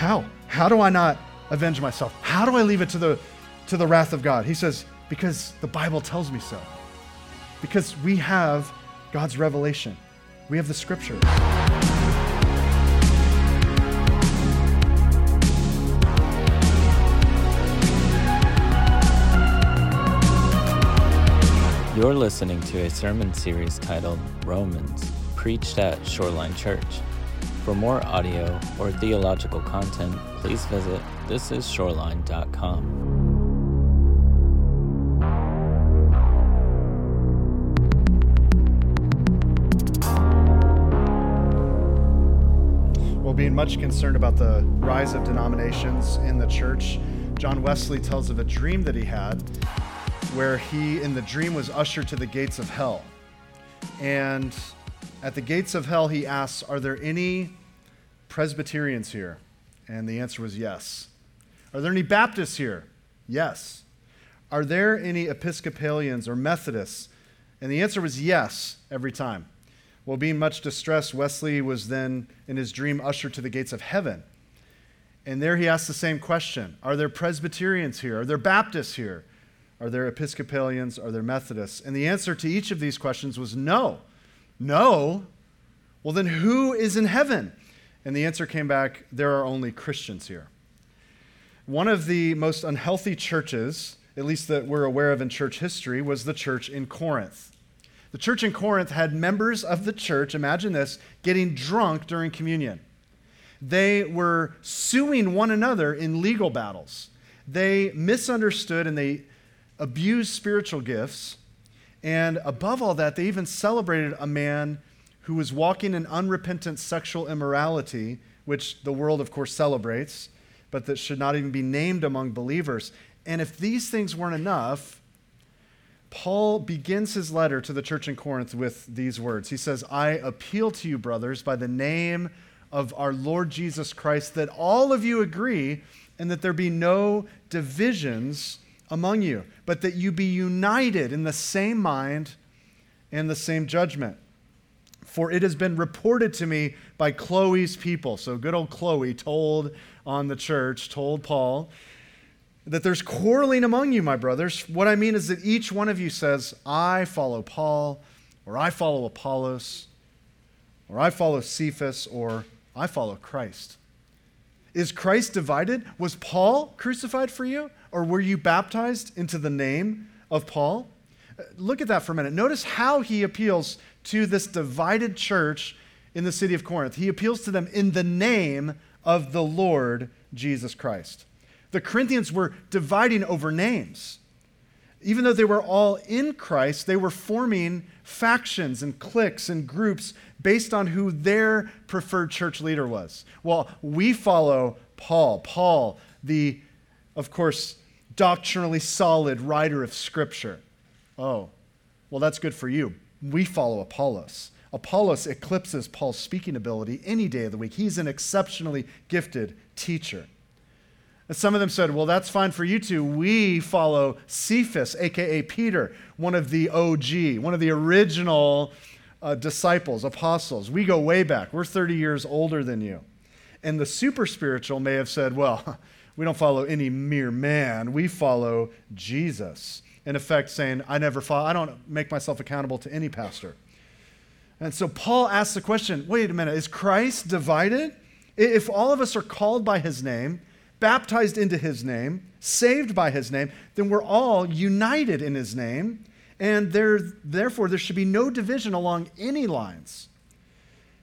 How? How do I not avenge myself? How do I leave it to the, to the wrath of God? He says, Because the Bible tells me so. Because we have God's revelation, we have the scripture. You're listening to a sermon series titled Romans, preached at Shoreline Church. For more audio or theological content, please visit thisisshoreline.com. Well, being much concerned about the rise of denominations in the church, John Wesley tells of a dream that he had where he, in the dream, was ushered to the gates of hell. And at the gates of hell, he asks, Are there any Presbyterians here? And the answer was yes. Are there any Baptists here? Yes. Are there any Episcopalians or Methodists? And the answer was yes every time. Well, being much distressed, Wesley was then, in his dream, ushered to the gates of heaven. And there he asked the same question Are there Presbyterians here? Are there Baptists here? Are there Episcopalians? Are there Methodists? And the answer to each of these questions was no. No? Well, then who is in heaven? And the answer came back there are only Christians here. One of the most unhealthy churches, at least that we're aware of in church history, was the church in Corinth. The church in Corinth had members of the church, imagine this, getting drunk during communion. They were suing one another in legal battles. They misunderstood and they abused spiritual gifts. And above all that, they even celebrated a man who was walking in unrepentant sexual immorality, which the world, of course, celebrates, but that should not even be named among believers. And if these things weren't enough, Paul begins his letter to the church in Corinth with these words. He says, I appeal to you, brothers, by the name of our Lord Jesus Christ, that all of you agree and that there be no divisions among you, but that you be united in the same mind and the same judgment. For it has been reported to me by Chloe's people. So good old Chloe told on the church, told Paul, that there's quarreling among you, my brothers. What I mean is that each one of you says, I follow Paul, or I follow Apollos, or I follow Cephas, or I follow Christ. Is Christ divided? Was Paul crucified for you? Or were you baptized into the name of Paul? Uh, look at that for a minute. Notice how he appeals to this divided church in the city of Corinth. He appeals to them in the name of the Lord Jesus Christ. The Corinthians were dividing over names. Even though they were all in Christ, they were forming factions and cliques and groups based on who their preferred church leader was. Well, we follow Paul. Paul, the, of course, doctrinally solid writer of Scripture. Oh, well, that's good for you. We follow Apollos. Apollos eclipses Paul's speaking ability any day of the week. He's an exceptionally gifted teacher. And some of them said, Well, that's fine for you two. We follow Cephas, aka Peter, one of the OG, one of the original uh, disciples, apostles. We go way back. We're 30 years older than you. And the super spiritual may have said, Well, we don't follow any mere man, we follow Jesus. In effect, saying, I never follow, I don't make myself accountable to any pastor. And so Paul asks the question wait a minute, is Christ divided? If all of us are called by his name, baptized into his name, saved by his name, then we're all united in his name, and there, therefore there should be no division along any lines.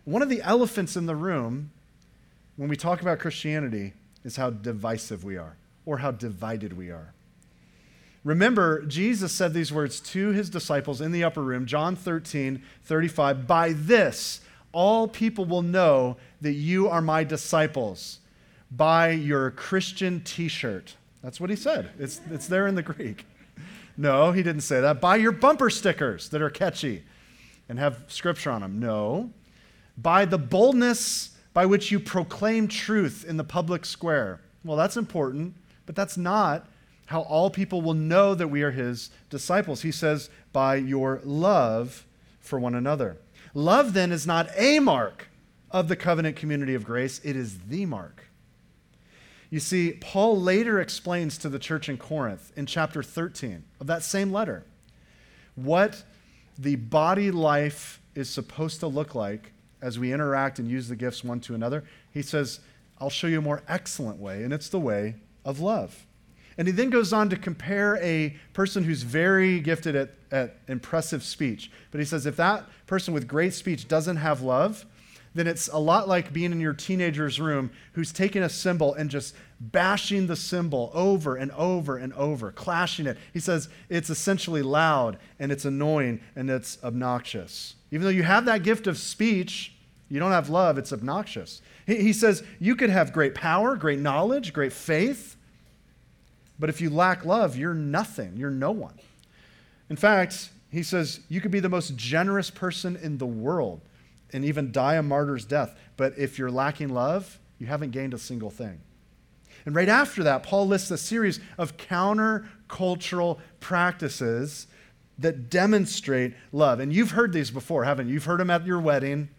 One of the elephants in the room when we talk about Christianity is how divisive we are or how divided we are. Remember, Jesus said these words to his disciples in the upper room, John 13, 35. By this, all people will know that you are my disciples by your Christian t shirt. That's what he said. It's, it's there in the Greek. No, he didn't say that. By your bumper stickers that are catchy and have scripture on them. No. By the boldness by which you proclaim truth in the public square. Well, that's important, but that's not how all people will know that we are his disciples. He says, by your love for one another. Love then is not a mark of the covenant community of grace, it is the mark. You see, Paul later explains to the church in Corinth in chapter 13 of that same letter what the body life is supposed to look like as we interact and use the gifts one to another. He says, I'll show you a more excellent way, and it's the way of love. And he then goes on to compare a person who's very gifted at, at impressive speech. But he says, if that person with great speech doesn't have love, then it's a lot like being in your teenager's room who's taking a cymbal and just bashing the cymbal over and over and over, clashing it. He says it's essentially loud and it's annoying and it's obnoxious. Even though you have that gift of speech, you don't have love, it's obnoxious. He, he says you could have great power, great knowledge, great faith, but if you lack love, you're nothing, you're no one. In fact, he says you could be the most generous person in the world and even die a martyr's death, but if you're lacking love, you haven't gained a single thing. And right after that, Paul lists a series of counter-cultural practices that demonstrate love. And you've heard these before, haven't you? You've heard them at your wedding,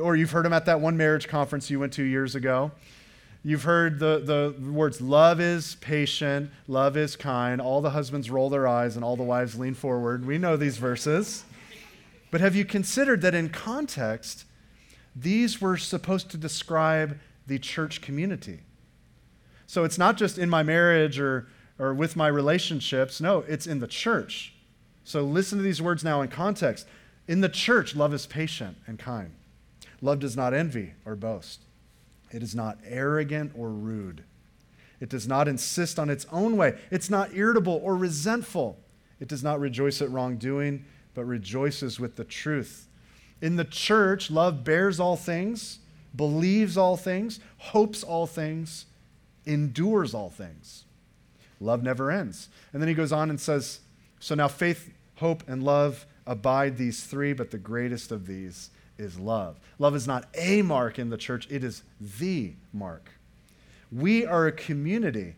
or you've heard them at that one marriage conference you went to years ago. You've heard the, the words, love is patient, love is kind. All the husbands roll their eyes and all the wives lean forward. We know these verses. But have you considered that in context, these were supposed to describe the church community? So it's not just in my marriage or, or with my relationships. No, it's in the church. So listen to these words now in context. In the church, love is patient and kind. Love does not envy or boast. It is not arrogant or rude. It does not insist on its own way. It's not irritable or resentful. It does not rejoice at wrongdoing, but rejoices with the truth. In the church, love bears all things, believes all things, hopes all things, endures all things. Love never ends. And then he goes on and says, So now faith, hope, and love abide these three, but the greatest of these is love. Love is not a mark in the church, it is the mark. We are a community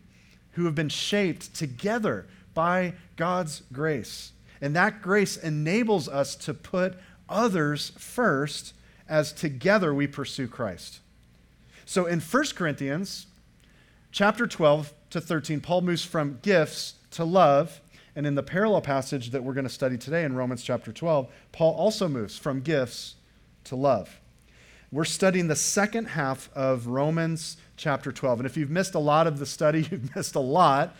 who have been shaped together by God's grace. And that grace enables us to put others first as together we pursue Christ. So in 1 Corinthians chapter 12 to 13, Paul moves from gifts to love. And in the parallel passage that we're going to study today in Romans chapter 12, Paul also moves from gifts to love. We're studying the second half of Romans chapter 12. And if you've missed a lot of the study, you've missed a lot.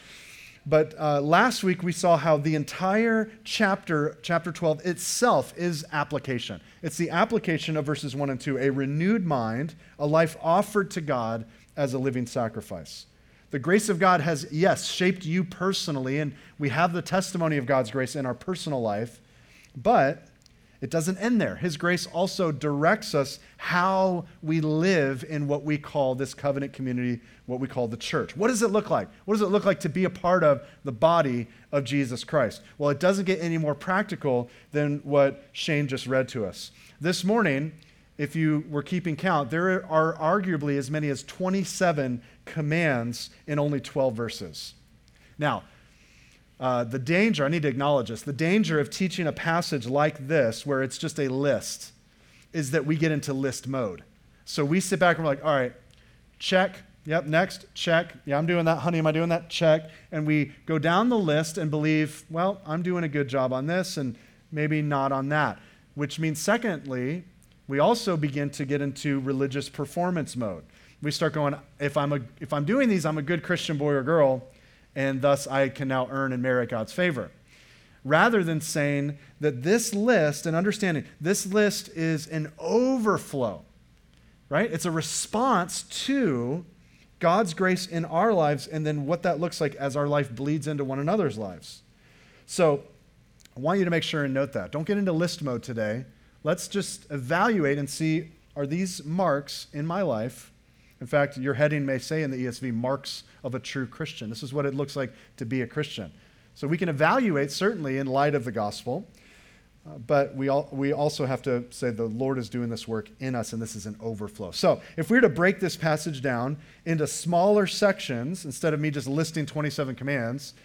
But uh, last week we saw how the entire chapter, chapter 12 itself, is application. It's the application of verses 1 and 2 a renewed mind, a life offered to God as a living sacrifice. The grace of God has, yes, shaped you personally, and we have the testimony of God's grace in our personal life, but it doesn't end there. His grace also directs us how we live in what we call this covenant community, what we call the church. What does it look like? What does it look like to be a part of the body of Jesus Christ? Well, it doesn't get any more practical than what Shane just read to us. This morning, if you were keeping count, there are arguably as many as 27 commands in only 12 verses. Now, uh, the danger, I need to acknowledge this, the danger of teaching a passage like this, where it's just a list, is that we get into list mode. So we sit back and we're like, all right, check. Yep, next, check. Yeah, I'm doing that. Honey, am I doing that? Check. And we go down the list and believe, well, I'm doing a good job on this and maybe not on that. Which means, secondly, we also begin to get into religious performance mode. We start going, if I'm, a, if I'm doing these, I'm a good Christian boy or girl and thus I can now earn and merit God's favor. Rather than saying that this list and understanding this list is an overflow, right? It's a response to God's grace in our lives and then what that looks like as our life bleeds into one another's lives. So I want you to make sure and note that. Don't get into list mode today. Let's just evaluate and see are these marks in my life in fact, your heading may say in the ESV, marks of a true Christian. This is what it looks like to be a Christian. So we can evaluate, certainly, in light of the gospel, uh, but we, all, we also have to say the Lord is doing this work in us, and this is an overflow. So if we were to break this passage down into smaller sections, instead of me just listing 27 commands,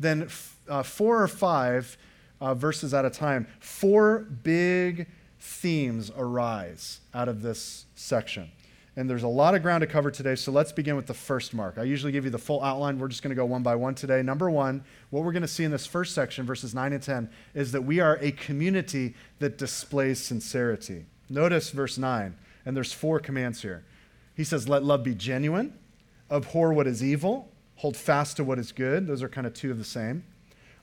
then f- uh, four or five uh, verses at a time, four big themes arise out of this section. And there's a lot of ground to cover today, so let's begin with the first mark. I usually give you the full outline. We're just going to go one by one today. Number one, what we're going to see in this first section, verses 9 and 10, is that we are a community that displays sincerity. Notice verse 9, and there's four commands here. He says, Let love be genuine, abhor what is evil, hold fast to what is good. Those are kind of two of the same.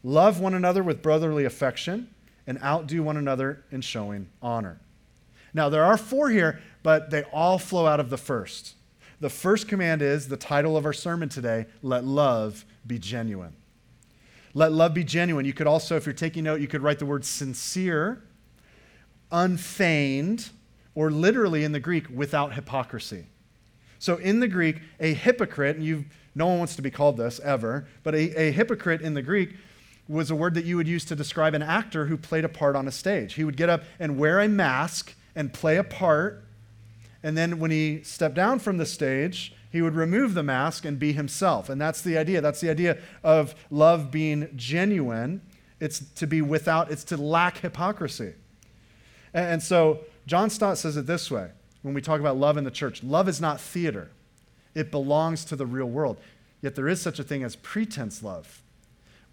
Love one another with brotherly affection, and outdo one another in showing honor. Now, there are four here, but they all flow out of the first. The first command is the title of our sermon today let love be genuine. Let love be genuine. You could also, if you're taking note, you could write the word sincere, unfeigned, or literally in the Greek, without hypocrisy. So in the Greek, a hypocrite, and you no one wants to be called this ever, but a, a hypocrite in the Greek was a word that you would use to describe an actor who played a part on a stage. He would get up and wear a mask and play a part. And then when he stepped down from the stage, he would remove the mask and be himself. And that's the idea. That's the idea of love being genuine. It's to be without, it's to lack hypocrisy. And so John Stott says it this way when we talk about love in the church love is not theater, it belongs to the real world. Yet there is such a thing as pretense love,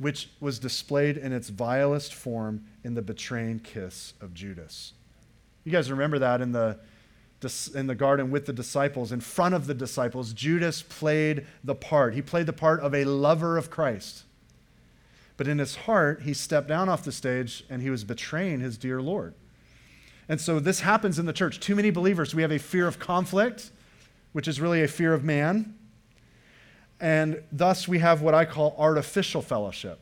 which was displayed in its vilest form in the betraying kiss of Judas. You guys remember that in the, in the garden with the disciples, in front of the disciples, Judas played the part. He played the part of a lover of Christ. But in his heart, he stepped down off the stage and he was betraying his dear Lord. And so this happens in the church. Too many believers, we have a fear of conflict, which is really a fear of man. And thus we have what I call artificial fellowship.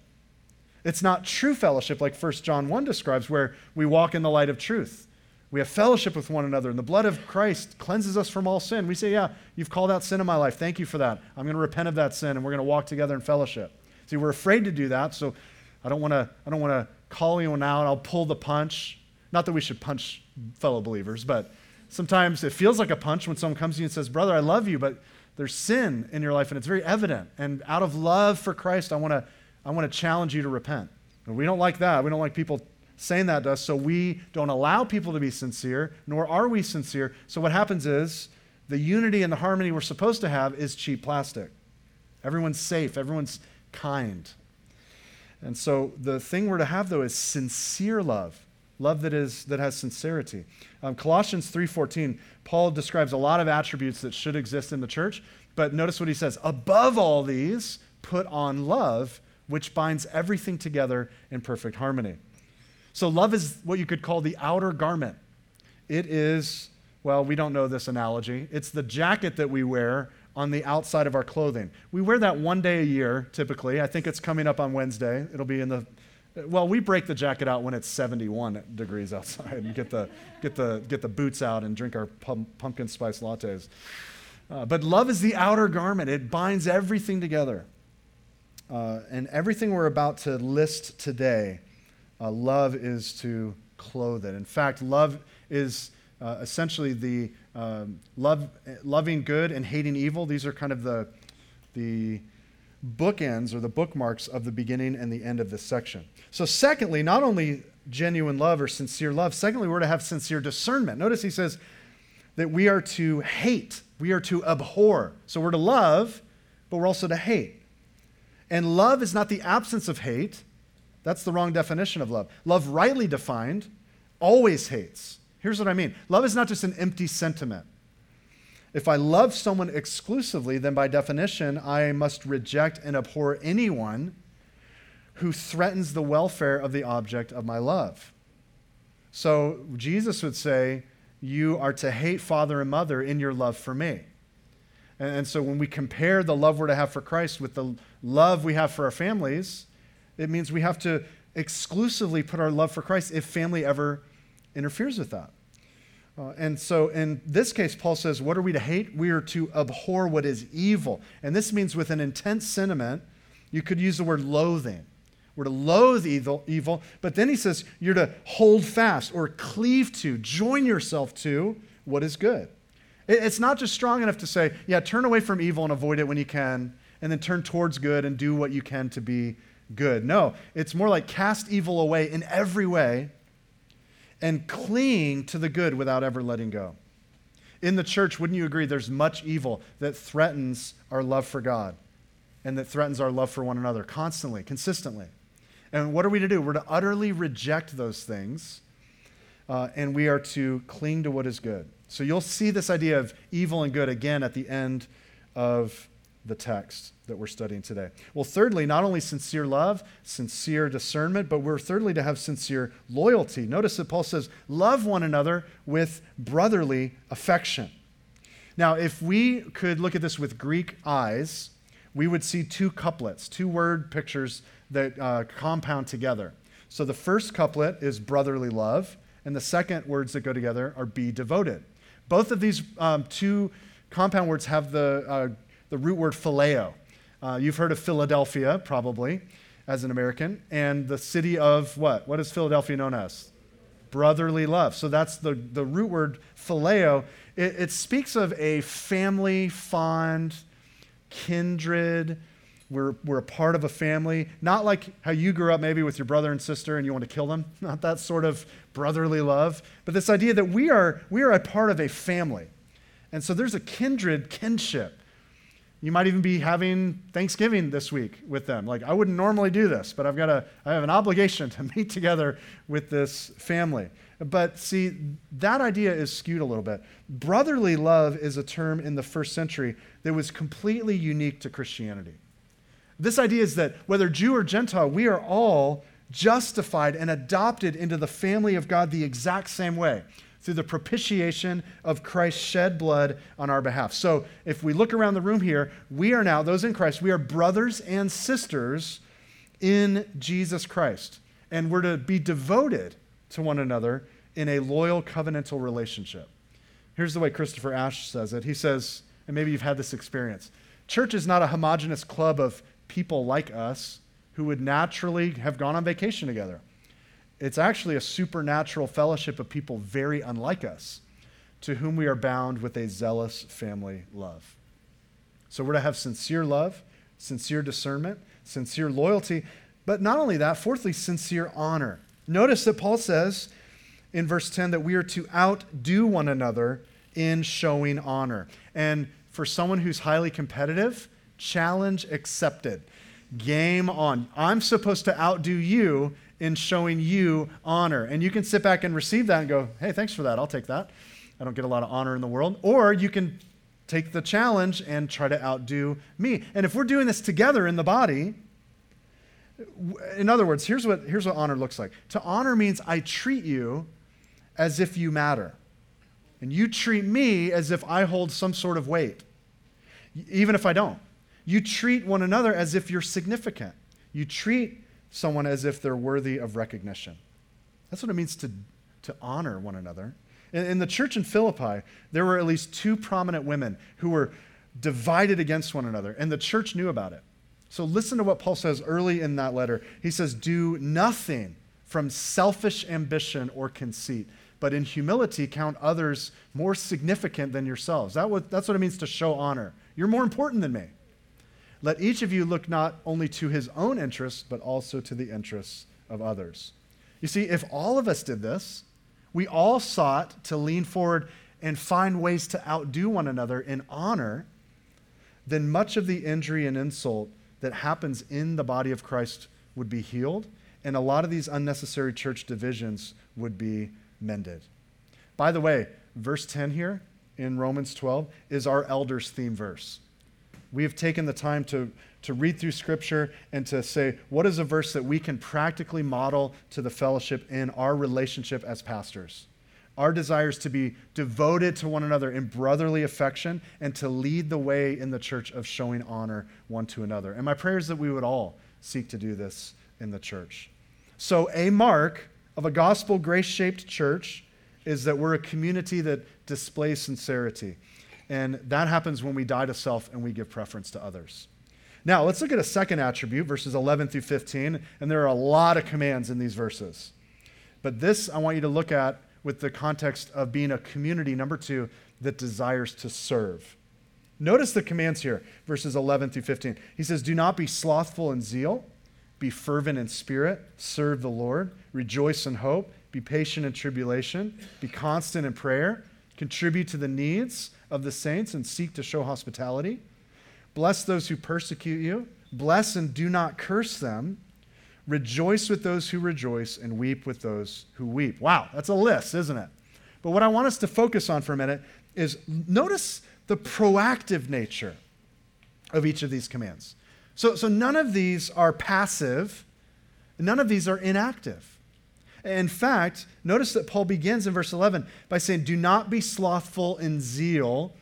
It's not true fellowship like 1 John 1 describes, where we walk in the light of truth. We have fellowship with one another, and the blood of Christ cleanses us from all sin. We say, Yeah, you've called out sin in my life. Thank you for that. I'm going to repent of that sin, and we're going to walk together in fellowship. See, we're afraid to do that, so I don't want to I don't want to call anyone out. I'll pull the punch. Not that we should punch fellow believers, but sometimes it feels like a punch when someone comes to you and says, Brother, I love you, but there's sin in your life, and it's very evident. And out of love for Christ, I want to I want to challenge you to repent. And we don't like that. We don't like people saying that to us, so we don't allow people to be sincere, nor are we sincere. So what happens is the unity and the harmony we're supposed to have is cheap plastic. Everyone's safe, everyone's kind. And so the thing we're to have though is sincere love, love that is that has sincerity. Um, Colossians 3:14, Paul describes a lot of attributes that should exist in the church, but notice what he says: above all these, put on love, which binds everything together in perfect harmony. So, love is what you could call the outer garment. It is, well, we don't know this analogy. It's the jacket that we wear on the outside of our clothing. We wear that one day a year, typically. I think it's coming up on Wednesday. It'll be in the, well, we break the jacket out when it's 71 degrees outside and get the, get the, get the boots out and drink our pumpkin spice lattes. Uh, but love is the outer garment, it binds everything together. Uh, and everything we're about to list today uh, love is to clothe it. In fact, love is uh, essentially the um, love, loving good and hating evil. These are kind of the, the bookends or the bookmarks of the beginning and the end of this section. So, secondly, not only genuine love or sincere love, secondly, we're to have sincere discernment. Notice he says that we are to hate, we are to abhor. So, we're to love, but we're also to hate. And love is not the absence of hate, that's the wrong definition of love. Love, rightly defined, always hates. Here's what I mean love is not just an empty sentiment. If I love someone exclusively, then by definition, I must reject and abhor anyone who threatens the welfare of the object of my love. So Jesus would say, You are to hate father and mother in your love for me. And, so when we compare the love we're to have for Christ with the love we have for our families, it means we have to exclusively put our love for Christ if family ever interferes with that. Uh, and so in this case, Paul says, What are we to hate? We are to abhor what is evil. And this means with an intense sentiment, you could use the word loathing. We're to loathe evil, evil, but then he says you're to hold fast or cleave to, join yourself to what is good. It, it's not just strong enough to say, yeah, turn away from evil and avoid it when you can, and then turn towards good and do what you can to be good. No, it's more like cast evil away in every way and cling to the good without ever letting go. In the church, wouldn't you agree, there's much evil that threatens our love for God and that threatens our love for one another constantly, consistently. And what are we to do? We're to utterly reject those things uh, and we are to cling to what is good. So you'll see this idea of evil and good again at the end of the text that we're studying today. Well, thirdly, not only sincere love, sincere discernment, but we're thirdly to have sincere loyalty. Notice that Paul says, love one another with brotherly affection. Now, if we could look at this with Greek eyes, we would see two couplets, two word pictures that uh, compound together. So the first couplet is brotherly love, and the second words that go together are be devoted. Both of these um, two compound words have the, uh, the root word phileo. Uh, you've heard of Philadelphia, probably, as an American, and the city of what? What is Philadelphia known as? Brotherly love. So that's the, the root word phileo. It, it speaks of a family, fond, kindred, we're, we're a part of a family. Not like how you grew up maybe with your brother and sister and you want to kill them. Not that sort of brotherly love. But this idea that we are, we are a part of a family. And so there's a kindred kinship. You might even be having Thanksgiving this week with them. Like, I wouldn't normally do this, but I've got a, I have an obligation to meet together with this family. But see, that idea is skewed a little bit. Brotherly love is a term in the first century that was completely unique to Christianity. This idea is that whether Jew or Gentile, we are all justified and adopted into the family of God the exact same way through the propitiation of Christ's shed blood on our behalf. So if we look around the room here, we are now, those in Christ, we are brothers and sisters in Jesus Christ. And we're to be devoted to one another in a loyal covenantal relationship. Here's the way Christopher Ash says it. He says, and maybe you've had this experience church is not a homogenous club of people like us who would naturally have gone on vacation together. It's actually a supernatural fellowship of people very unlike us to whom we are bound with a zealous family love. So we're to have sincere love, sincere discernment, sincere loyalty, but not only that, fourthly, sincere honor. Notice that Paul says in verse 10 that we are to outdo one another in showing honor. And for someone who's highly competitive, Challenge accepted. Game on. I'm supposed to outdo you in showing you honor. And you can sit back and receive that and go, hey, thanks for that. I'll take that. I don't get a lot of honor in the world. Or you can take the challenge and try to outdo me. And if we're doing this together in the body, in other words, here's what, here's what honor looks like. To honor means I treat you as if you matter. And you treat me as if I hold some sort of weight, even if I don't. You treat one another as if you're significant. You treat someone as if they're worthy of recognition. That's what it means to, to honor one another. In, in the church in Philippi, there were at least two prominent women who were divided against one another, and the church knew about it. So listen to what Paul says early in that letter. He says, Do nothing from selfish ambition or conceit, but in humility count others more significant than yourselves. That was, that's what it means to show honor. You're more important than me. Let each of you look not only to his own interests, but also to the interests of others. You see, if all of us did this, we all sought to lean forward and find ways to outdo one another in honor, then much of the injury and insult that happens in the body of Christ would be healed, and a lot of these unnecessary church divisions would be mended. By the way, verse 10 here in Romans 12 is our elders' theme verse. We have taken the time to, to read through Scripture and to say, what is a verse that we can practically model to the fellowship in our relationship as pastors? Our desires to be devoted to one another in brotherly affection and to lead the way in the church of showing honor one to another. And my prayer is that we would all seek to do this in the church. So, a mark of a gospel grace shaped church is that we're a community that displays sincerity. And that happens when we die to self and we give preference to others. Now, let's look at a second attribute, verses 11 through 15. And there are a lot of commands in these verses. But this I want you to look at with the context of being a community, number two, that desires to serve. Notice the commands here, verses 11 through 15. He says, Do not be slothful in zeal, be fervent in spirit, serve the Lord, rejoice in hope, be patient in tribulation, be constant in prayer contribute to the needs of the saints and seek to show hospitality. Bless those who persecute you. Bless and do not curse them. Rejoice with those who rejoice and weep with those who weep. Wow, that's a list, isn't it? But what I want us to focus on for a minute is notice the proactive nature of each of these commands. So, so none of these are passive, none of these are inactive. In fact, notice that Paul begins in verse 11 by saying, Do not be slothful in zeal.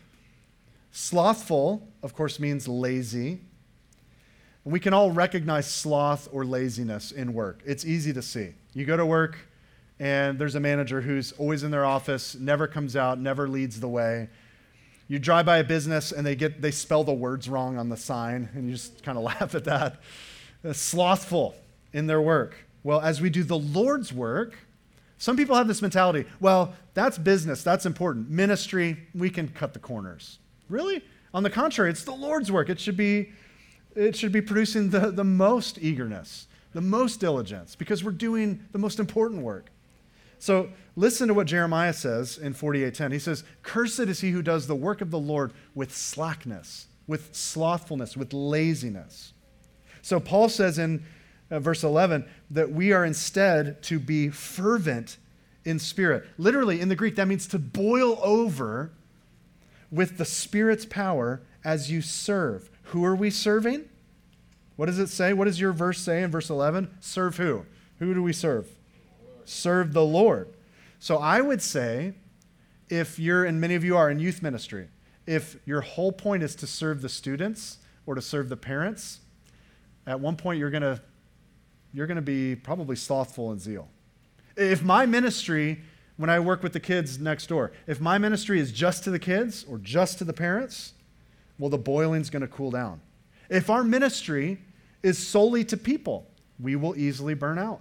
Slothful, of course, means lazy. We can all recognize sloth or laziness in work. It's easy to see. You go to work, and there's a manager who's always in their office, never comes out, never leads the way. You drive by a business and they get they spell the words wrong on the sign, and you just kind of laugh at that. slothful in their work. Well, as we do the Lord's work, some people have this mentality well, that's business, that's important. Ministry, we can cut the corners. Really? On the contrary, it's the Lord's work. It should be, it should be producing the, the most eagerness, the most diligence, because we're doing the most important work. So listen to what Jeremiah says in 48:10. He says, "Cursed is he who does the work of the Lord with slackness, with slothfulness, with laziness." So Paul says in uh, verse 11 that we are instead to be fervent in spirit. Literally in the Greek that means to boil over with the Spirit's power as you serve. Who are we serving? What does it say? What does your verse say in verse 11? Serve who? Who do we serve? serve the Lord. So I would say, if you're, and many of you are in youth ministry, if your whole point is to serve the students or to serve the parents, at one point you're going to you're going to be probably slothful in zeal. If my ministry, when I work with the kids next door, if my ministry is just to the kids or just to the parents, well, the boiling's going to cool down. If our ministry is solely to people, we will easily burn out.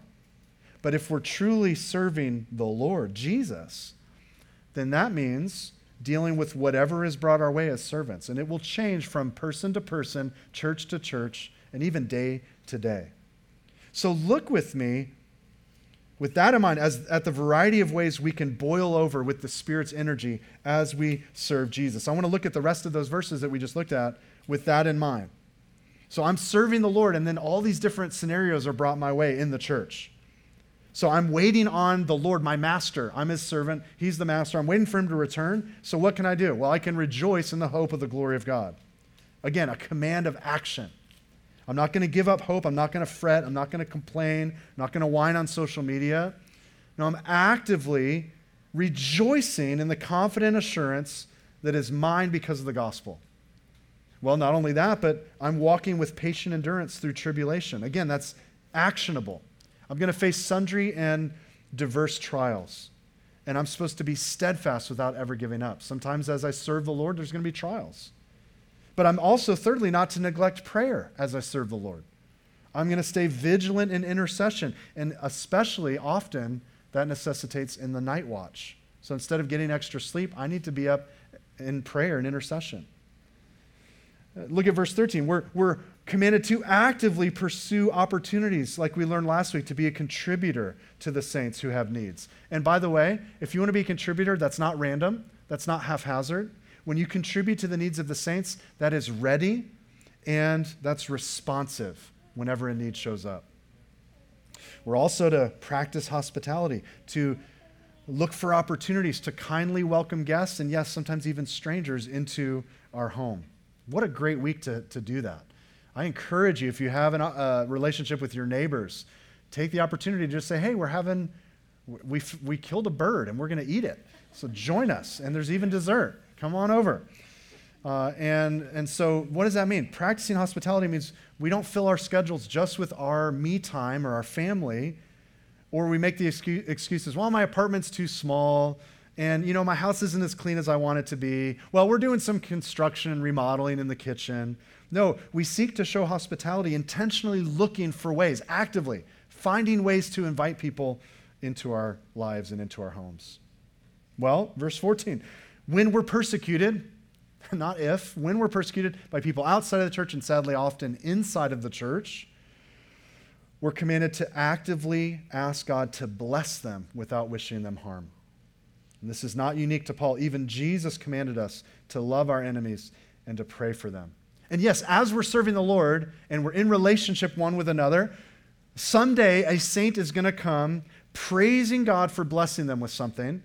But if we're truly serving the Lord, Jesus, then that means dealing with whatever is brought our way as servants. And it will change from person to person, church to church, and even day to day. So look with me with that in mind as at the variety of ways we can boil over with the spirit's energy as we serve jesus i want to look at the rest of those verses that we just looked at with that in mind so i'm serving the lord and then all these different scenarios are brought my way in the church so I'm waiting on the Lord, my master. I'm his servant. He's the master. I'm waiting for him to return. So what can I do? Well, I can rejoice in the hope of the glory of God. Again, a command of action. I'm not going to give up hope. I'm not going to fret. I'm not going to complain. I'm not going to whine on social media. No, I'm actively rejoicing in the confident assurance that is mine because of the gospel. Well, not only that, but I'm walking with patient endurance through tribulation. Again, that's actionable. I'm going to face sundry and diverse trials. And I'm supposed to be steadfast without ever giving up. Sometimes as I serve the Lord, there's going to be trials. But I'm also, thirdly, not to neglect prayer as I serve the Lord. I'm going to stay vigilant in intercession. And especially often, that necessitates in the night watch. So instead of getting extra sleep, I need to be up in prayer and intercession. Uh, look at verse 13. We're, we're commanded to actively pursue opportunities, like we learned last week, to be a contributor to the saints who have needs. And by the way, if you want to be a contributor, that's not random, that's not haphazard. When you contribute to the needs of the saints, that is ready and that's responsive whenever a need shows up. We're also to practice hospitality, to look for opportunities to kindly welcome guests and, yes, sometimes even strangers into our home. What a great week to, to do that. I encourage you, if you have a uh, relationship with your neighbors, take the opportunity to just say, hey, we're having, we, we killed a bird and we're going to eat it. So join us. And there's even dessert. Come on over. Uh, and, and so, what does that mean? Practicing hospitality means we don't fill our schedules just with our me time or our family, or we make the excuse, excuses, well, my apartment's too small, and you know, my house isn't as clean as I want it to be. Well, we're doing some construction and remodeling in the kitchen. No, we seek to show hospitality, intentionally looking for ways, actively finding ways to invite people into our lives and into our homes. Well, verse 14 when we're persecuted, not if, when we're persecuted by people outside of the church and sadly often inside of the church, we're commanded to actively ask God to bless them without wishing them harm. And this is not unique to Paul. Even Jesus commanded us to love our enemies and to pray for them. And yes, as we're serving the Lord and we're in relationship one with another, someday a saint is going to come praising God for blessing them with something,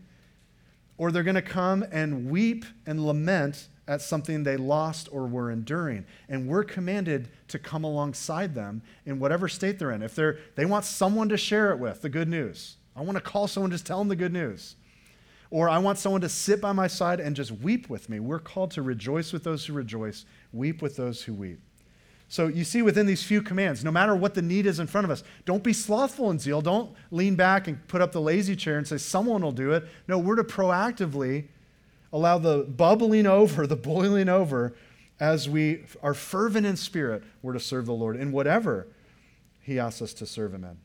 or they're going to come and weep and lament at something they lost or were enduring. And we're commanded to come alongside them in whatever state they're in. If they're, they want someone to share it with, the good news. I want to call someone, just tell them the good news. Or I want someone to sit by my side and just weep with me. We're called to rejoice with those who rejoice, weep with those who weep. So you see within these few commands, no matter what the need is in front of us, don't be slothful in zeal. Don't lean back and put up the lazy chair and say, someone will do it. No, we're to proactively allow the bubbling over, the boiling over, as we are fervent in spirit, we're to serve the Lord in whatever He asks us to serve Him in.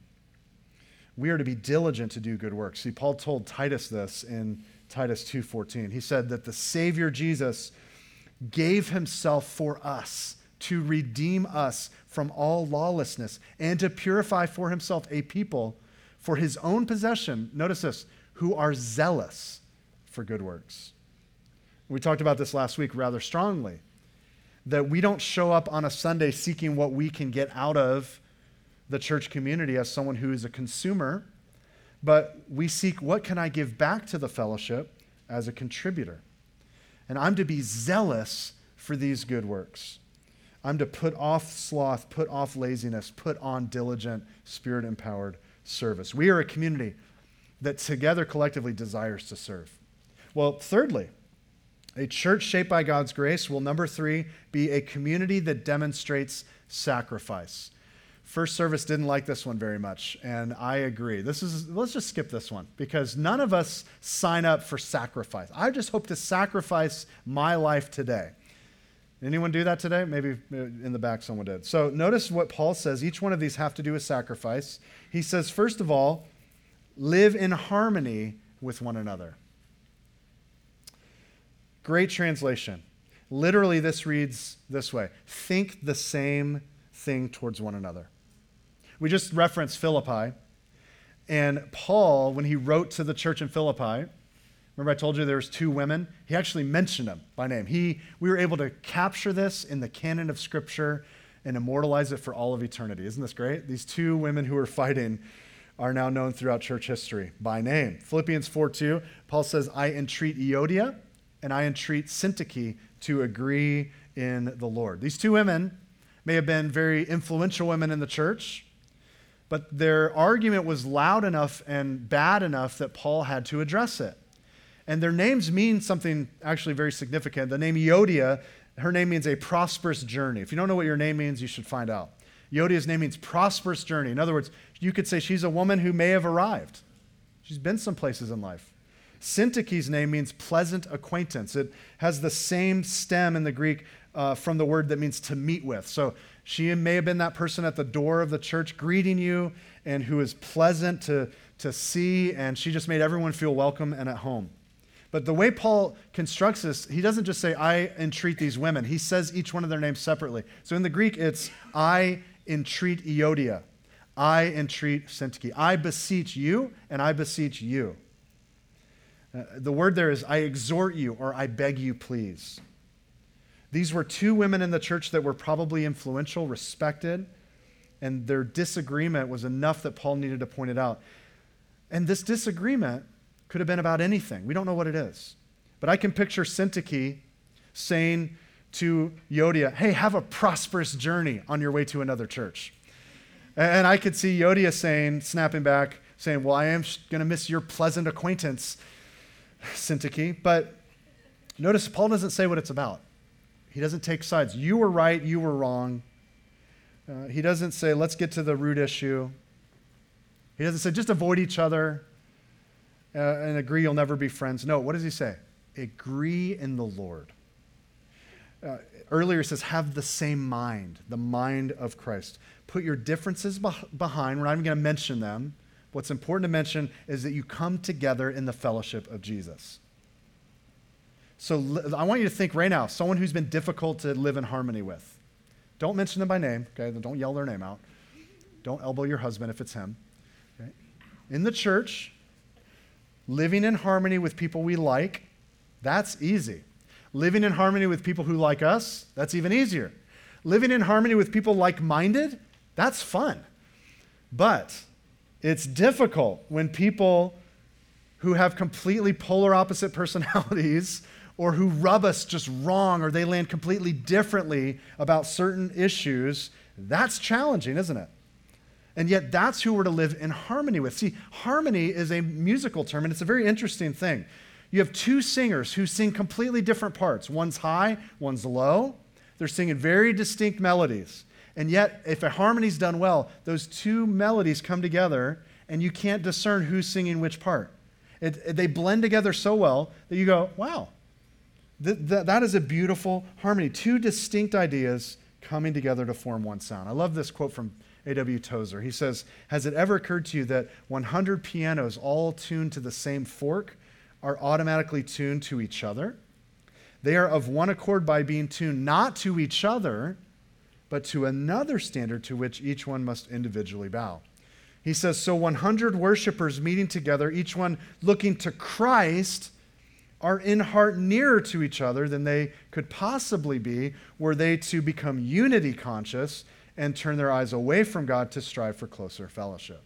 We are to be diligent to do good works. See, Paul told Titus this in Titus 2:14. He said that the Savior Jesus gave himself for us to redeem us from all lawlessness and to purify for himself a people for his own possession. Notice this, who are zealous for good works. We talked about this last week rather strongly that we don't show up on a Sunday seeking what we can get out of the church community as someone who is a consumer, but we seek what can I give back to the fellowship as a contributor. And I'm to be zealous for these good works. I'm to put off sloth, put off laziness, put on diligent, spirit empowered service. We are a community that together collectively desires to serve. Well, thirdly, a church shaped by God's grace will, number three, be a community that demonstrates sacrifice. First service didn't like this one very much, and I agree. This is let's just skip this one because none of us sign up for sacrifice. I just hope to sacrifice my life today. Anyone do that today? Maybe in the back someone did. So notice what Paul says. Each one of these have to do with sacrifice. He says, first of all, live in harmony with one another. Great translation. Literally, this reads this way Think the same thing towards one another. We just referenced Philippi. And Paul, when he wrote to the church in Philippi, remember I told you there was two women? He actually mentioned them by name. He, we were able to capture this in the canon of Scripture and immortalize it for all of eternity. Isn't this great? These two women who were fighting are now known throughout church history by name. Philippians 4 2, Paul says, I entreat Euodia and I entreat Syntyche to agree in the Lord. These two women may have been very influential women in the church, but their argument was loud enough and bad enough that Paul had to address it. And their names mean something actually very significant. The name Euodia, her name means a prosperous journey. If you don't know what your name means, you should find out. Euodia's name means prosperous journey. In other words, you could say she's a woman who may have arrived. She's been some places in life. Syntyche's name means pleasant acquaintance. It has the same stem in the Greek uh, from the word that means to meet with. So she may have been that person at the door of the church greeting you and who is pleasant to, to see, and she just made everyone feel welcome and at home. But the way Paul constructs this, he doesn't just say, I entreat these women. He says each one of their names separately. So in the Greek, it's, I entreat Euodia. I entreat Syntyche. I beseech you, and I beseech you. Uh, the word there is, I exhort you, or I beg you, please. These were two women in the church that were probably influential, respected, and their disagreement was enough that Paul needed to point it out. And this disagreement could have been about anything. We don't know what it is. But I can picture Syntyche saying to Euodia, Hey, have a prosperous journey on your way to another church. And I could see Euodia saying, snapping back, saying, Well, I am going to miss your pleasant acquaintance Syntyche. But notice Paul doesn't say what it's about. He doesn't take sides. You were right, you were wrong. Uh, he doesn't say, let's get to the root issue. He doesn't say, just avoid each other uh, and agree you'll never be friends. No, what does he say? Agree in the Lord. Uh, earlier, he says, have the same mind, the mind of Christ. Put your differences behind. We're not even going to mention them. What's important to mention is that you come together in the fellowship of Jesus. So I want you to think right now someone who's been difficult to live in harmony with. Don't mention them by name, okay? Don't yell their name out. Don't elbow your husband if it's him. Okay? In the church, living in harmony with people we like, that's easy. Living in harmony with people who like us, that's even easier. Living in harmony with people like minded, that's fun. But it's difficult when people who have completely polar opposite personalities or who rub us just wrong or they land completely differently about certain issues, that's challenging, isn't it? And yet, that's who we're to live in harmony with. See, harmony is a musical term, and it's a very interesting thing. You have two singers who sing completely different parts. One's high, one's low. They're singing very distinct melodies. And yet, if a harmony's done well, those two melodies come together, and you can't discern who's singing which part. It, it, they blend together so well that you go, wow, th- th- that is a beautiful harmony. Two distinct ideas coming together to form one sound. I love this quote from A.W. Tozer. He says, Has it ever occurred to you that 100 pianos all tuned to the same fork are automatically tuned to each other? They are of one accord by being tuned not to each other, but to another standard to which each one must individually bow. He says, So 100 worshipers meeting together, each one looking to Christ, are in heart nearer to each other than they could possibly be were they to become unity conscious and turn their eyes away from God to strive for closer fellowship.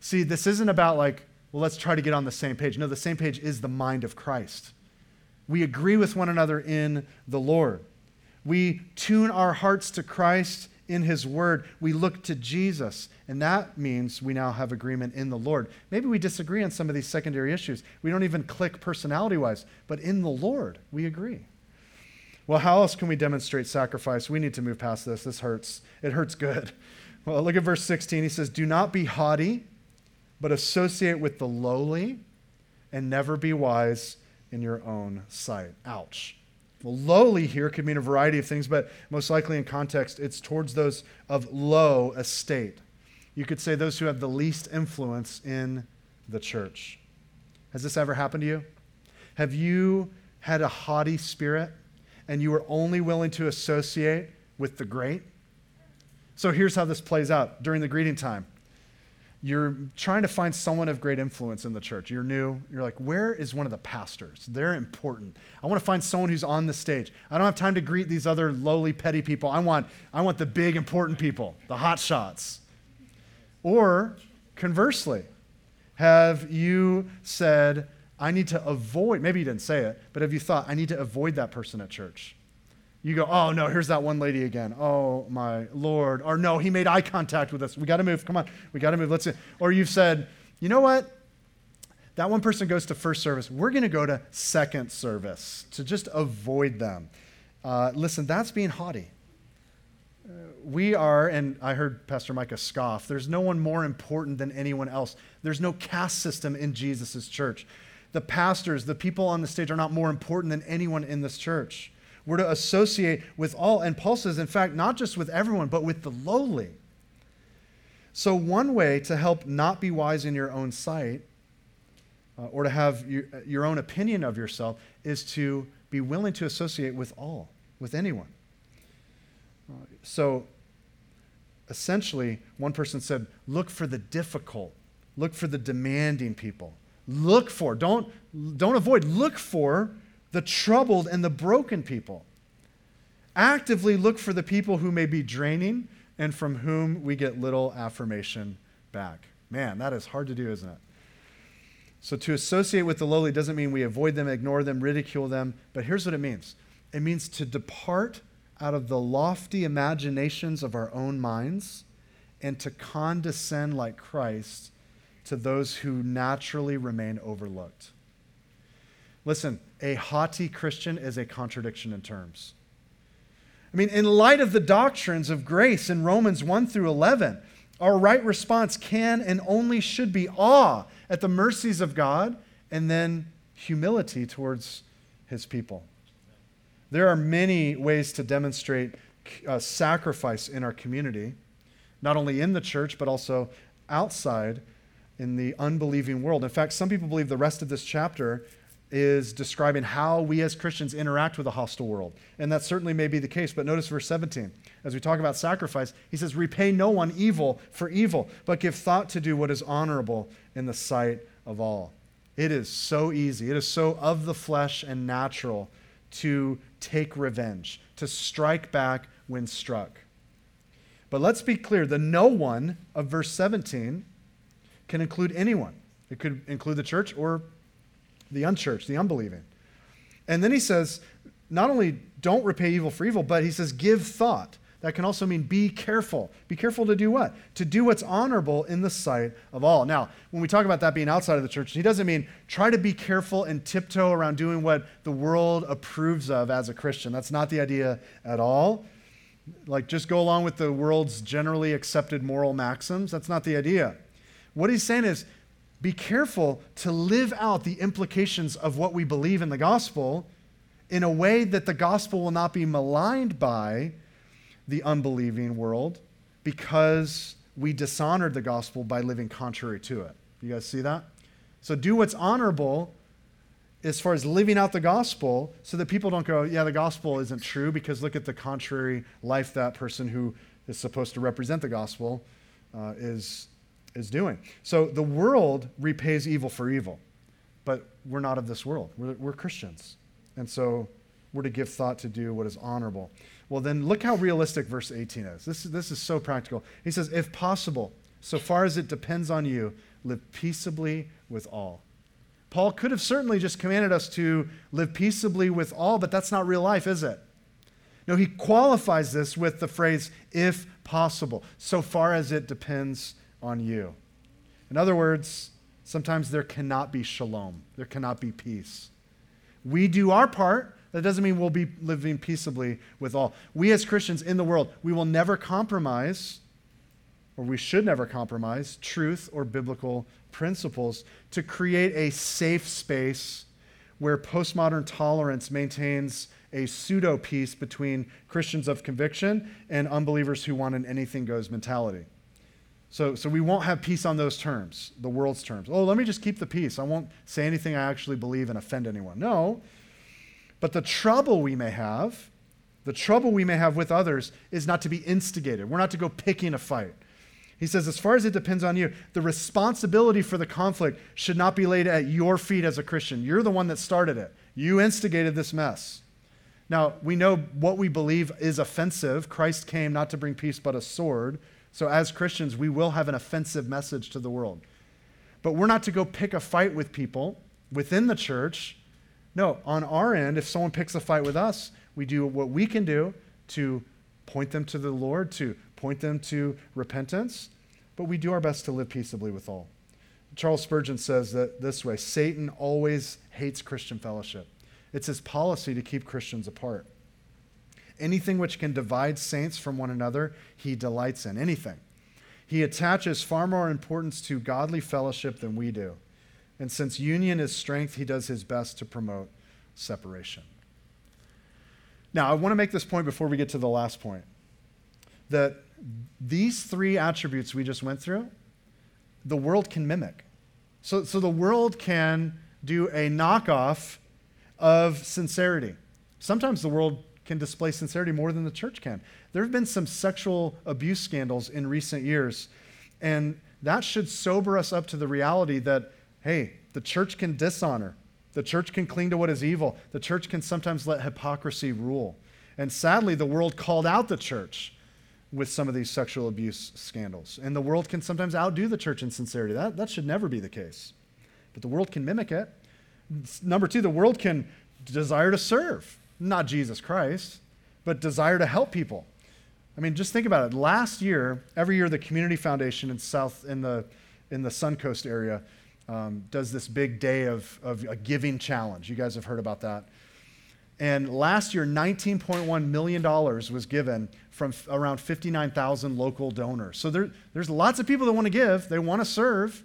See, this isn't about like, well, let's try to get on the same page. No, the same page is the mind of Christ. We agree with one another in the Lord. We tune our hearts to Christ in His Word. We look to Jesus, and that means we now have agreement in the Lord. Maybe we disagree on some of these secondary issues. We don't even click personality wise, but in the Lord, we agree. Well, how else can we demonstrate sacrifice? We need to move past this. This hurts. It hurts good. Well, look at verse 16. He says, Do not be haughty, but associate with the lowly, and never be wise in your own sight. Ouch. Well, lowly here could mean a variety of things, but most likely in context, it's towards those of low estate. You could say those who have the least influence in the church. Has this ever happened to you? Have you had a haughty spirit? And you were only willing to associate with the great. So here's how this plays out during the greeting time. You're trying to find someone of great influence in the church. You're new. You're like, where is one of the pastors? They're important. I want to find someone who's on the stage. I don't have time to greet these other lowly, petty people. I want, I want the big, important people, the hot shots. Or conversely, have you said, I need to avoid, maybe you didn't say it, but have you thought, I need to avoid that person at church? You go, oh no, here's that one lady again. Oh my Lord. Or no, he made eye contact with us. We got to move. Come on. We got to move. Let's see. Or you've said, you know what? That one person goes to first service. We're going to go to second service to just avoid them. Uh, listen, that's being haughty. Uh, we are, and I heard Pastor Micah scoff, there's no one more important than anyone else. There's no caste system in Jesus' church the pastors, the people on the stage are not more important than anyone in this church. We're to associate with all, and Paul says, in fact, not just with everyone, but with the lowly. So, one way to help not be wise in your own sight uh, or to have your, your own opinion of yourself is to be willing to associate with all, with anyone. So, essentially, one person said, look for the difficult, look for the demanding people. Look for, don't, don't avoid, look for the troubled and the broken people. Actively look for the people who may be draining and from whom we get little affirmation back. Man, that is hard to do, isn't it? So, to associate with the lowly doesn't mean we avoid them, ignore them, ridicule them, but here's what it means it means to depart out of the lofty imaginations of our own minds and to condescend like Christ to those who naturally remain overlooked. Listen, a haughty Christian is a contradiction in terms. I mean, in light of the doctrines of grace in Romans 1 through 11, our right response can and only should be awe at the mercies of God and then humility towards his people. There are many ways to demonstrate uh, sacrifice in our community, not only in the church, but also outside in the unbelieving world. In fact, some people believe the rest of this chapter is describing how we as Christians interact with a hostile world. And that certainly may be the case. But notice verse 17. As we talk about sacrifice, he says, Repay no one evil for evil, but give thought to do what is honorable in the sight of all. It is so easy. It is so of the flesh and natural to take revenge, to strike back when struck. But let's be clear the no one of verse 17 can include anyone. It could include the church or the unchurched, the unbelieving. And then he says, not only don't repay evil for evil, but he says, give thought. That can also mean be careful. Be careful to do what? To do what's honorable in the sight of all. Now, when we talk about that being outside of the church, he doesn't mean try to be careful and tiptoe around doing what the world approves of as a Christian. That's not the idea at all. Like just go along with the world's generally accepted moral maxims. That's not the idea. What he's saying is be careful to live out the implications of what we believe in the gospel in a way that the gospel will not be maligned by the unbelieving world because we dishonored the gospel by living contrary to it. You guys see that? So do what's honorable as far as living out the gospel so that people don't go, yeah, the gospel isn't true because look at the contrary life that person who is supposed to represent the gospel uh, is, is doing. So the world repays evil for evil, but we're not of this world. We're, we're Christians. And so we're to give thought to do what is honorable. Well, then look how realistic verse 18 is. This, this is so practical. He says, If possible, so far as it depends on you, live peaceably with all. Paul could have certainly just commanded us to live peaceably with all, but that's not real life, is it? No, he qualifies this with the phrase, if possible, so far as it depends on you. In other words, sometimes there cannot be shalom, there cannot be peace. We do our part. That doesn't mean we'll be living peaceably with all. We as Christians in the world, we will never compromise, or we should never compromise, truth or biblical principles to create a safe space where postmodern tolerance maintains a pseudo peace between Christians of conviction and unbelievers who want an anything goes mentality. So, so we won't have peace on those terms, the world's terms. Oh, let me just keep the peace. I won't say anything I actually believe and offend anyone. No. But the trouble we may have, the trouble we may have with others is not to be instigated. We're not to go picking a fight. He says, as far as it depends on you, the responsibility for the conflict should not be laid at your feet as a Christian. You're the one that started it, you instigated this mess. Now, we know what we believe is offensive. Christ came not to bring peace, but a sword. So, as Christians, we will have an offensive message to the world. But we're not to go pick a fight with people within the church. No, on our end, if someone picks a fight with us, we do what we can do to point them to the Lord, to point them to repentance, but we do our best to live peaceably with all. Charles Spurgeon says that this way Satan always hates Christian fellowship. It's his policy to keep Christians apart. Anything which can divide saints from one another, he delights in. Anything. He attaches far more importance to godly fellowship than we do. And since union is strength, he does his best to promote separation. Now, I want to make this point before we get to the last point that these three attributes we just went through, the world can mimic. So, so the world can do a knockoff of sincerity. Sometimes the world can display sincerity more than the church can. There have been some sexual abuse scandals in recent years, and that should sober us up to the reality that, hey, the church can dishonor. The church can cling to what is evil. The church can sometimes let hypocrisy rule. And sadly, the world called out the church with some of these sexual abuse scandals. And the world can sometimes outdo the church in sincerity. That, that should never be the case. But the world can mimic it. Number two, the world can desire to serve, not Jesus Christ, but desire to help people. I mean, just think about it. Last year, every year, the Community Foundation in South in the in the Suncoast area um, does this big day of, of a giving challenge. You guys have heard about that. And last year, $19.1 million was given from f- around 59,000 local donors. So there, there's lots of people that want to give, they want to serve.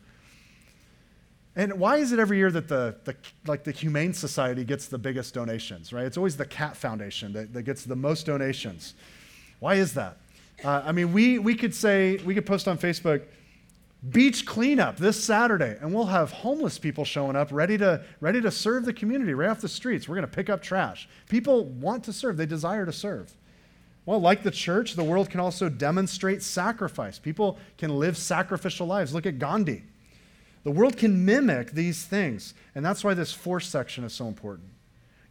And why is it every year that the, the, like the Humane Society gets the biggest donations, right? It's always the Cat Foundation that, that gets the most donations. Why is that? Uh, I mean, we, we could say, we could post on Facebook, beach cleanup this Saturday, and we'll have homeless people showing up ready to, ready to serve the community right off the streets. We're going to pick up trash. People want to serve, they desire to serve. Well, like the church, the world can also demonstrate sacrifice. People can live sacrificial lives. Look at Gandhi. The world can mimic these things. And that's why this fourth section is so important.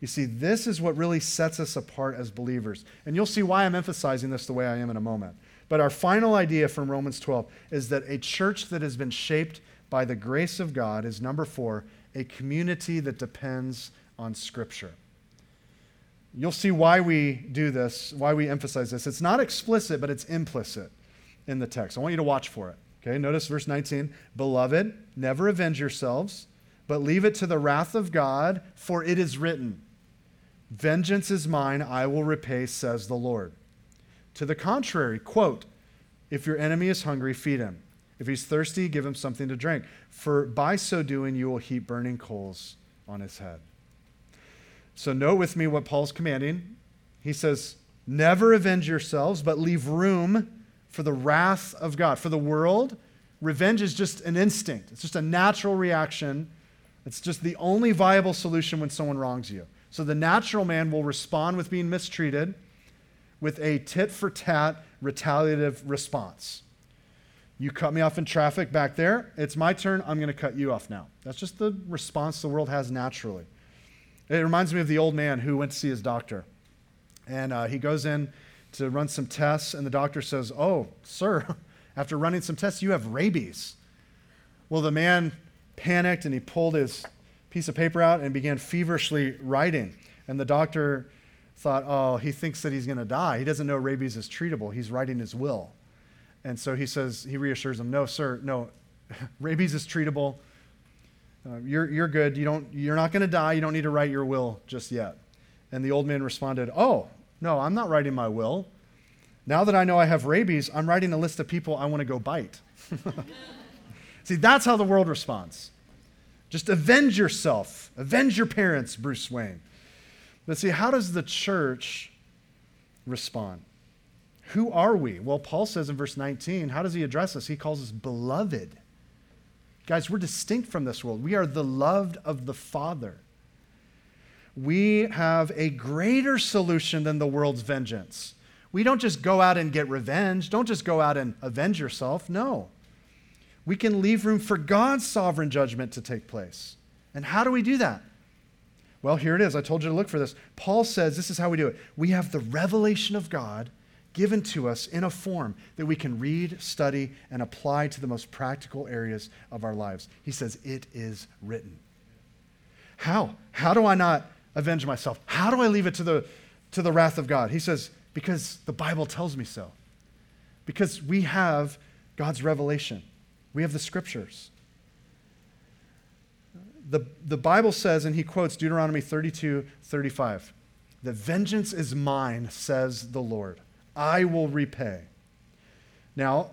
You see, this is what really sets us apart as believers. And you'll see why I'm emphasizing this the way I am in a moment. But our final idea from Romans 12 is that a church that has been shaped by the grace of God is number four, a community that depends on Scripture. You'll see why we do this, why we emphasize this. It's not explicit, but it's implicit in the text. I want you to watch for it. Okay, notice verse 19. Beloved, never avenge yourselves, but leave it to the wrath of God, for it is written. Vengeance is mine, I will repay, says the Lord. To the contrary, quote, if your enemy is hungry, feed him. If he's thirsty, give him something to drink. For by so doing, you will heap burning coals on his head. So, note with me what Paul's commanding. He says, Never avenge yourselves, but leave room for the wrath of God. For the world, revenge is just an instinct, it's just a natural reaction. It's just the only viable solution when someone wrongs you. So the natural man will respond with being mistreated with a tit for tat retaliative response. You cut me off in traffic back there. It's my turn. I'm going to cut you off now. That's just the response the world has naturally. It reminds me of the old man who went to see his doctor. And uh, he goes in to run some tests, and the doctor says, Oh, sir, after running some tests, you have rabies. Well, the man panicked and he pulled his piece of paper out and began feverishly writing. And the doctor thought, oh, he thinks that he's going to die. He doesn't know rabies is treatable. He's writing his will. And so he says, he reassures him, no, sir, no, rabies is treatable. Uh, you're, you're good. You don't, you're not going to die. You don't need to write your will just yet. And the old man responded, oh, no, I'm not writing my will. Now that I know I have rabies, I'm writing a list of people I want to go bite. See, that's how the world responds. Just avenge yourself. Avenge your parents, Bruce Wayne. But see, how does the church respond? Who are we? Well, Paul says in verse 19, how does he address us? He calls us beloved. Guys, we're distinct from this world. We are the loved of the Father. We have a greater solution than the world's vengeance. We don't just go out and get revenge. Don't just go out and avenge yourself. No we can leave room for God's sovereign judgment to take place. And how do we do that? Well, here it is. I told you to look for this. Paul says this is how we do it. We have the revelation of God given to us in a form that we can read, study, and apply to the most practical areas of our lives. He says, It is written. How? How do I not avenge myself? How do I leave it to the, to the wrath of God? He says, Because the Bible tells me so. Because we have God's revelation. We have the scriptures. The, the Bible says, and he quotes Deuteronomy 32 35, the vengeance is mine, says the Lord. I will repay. Now,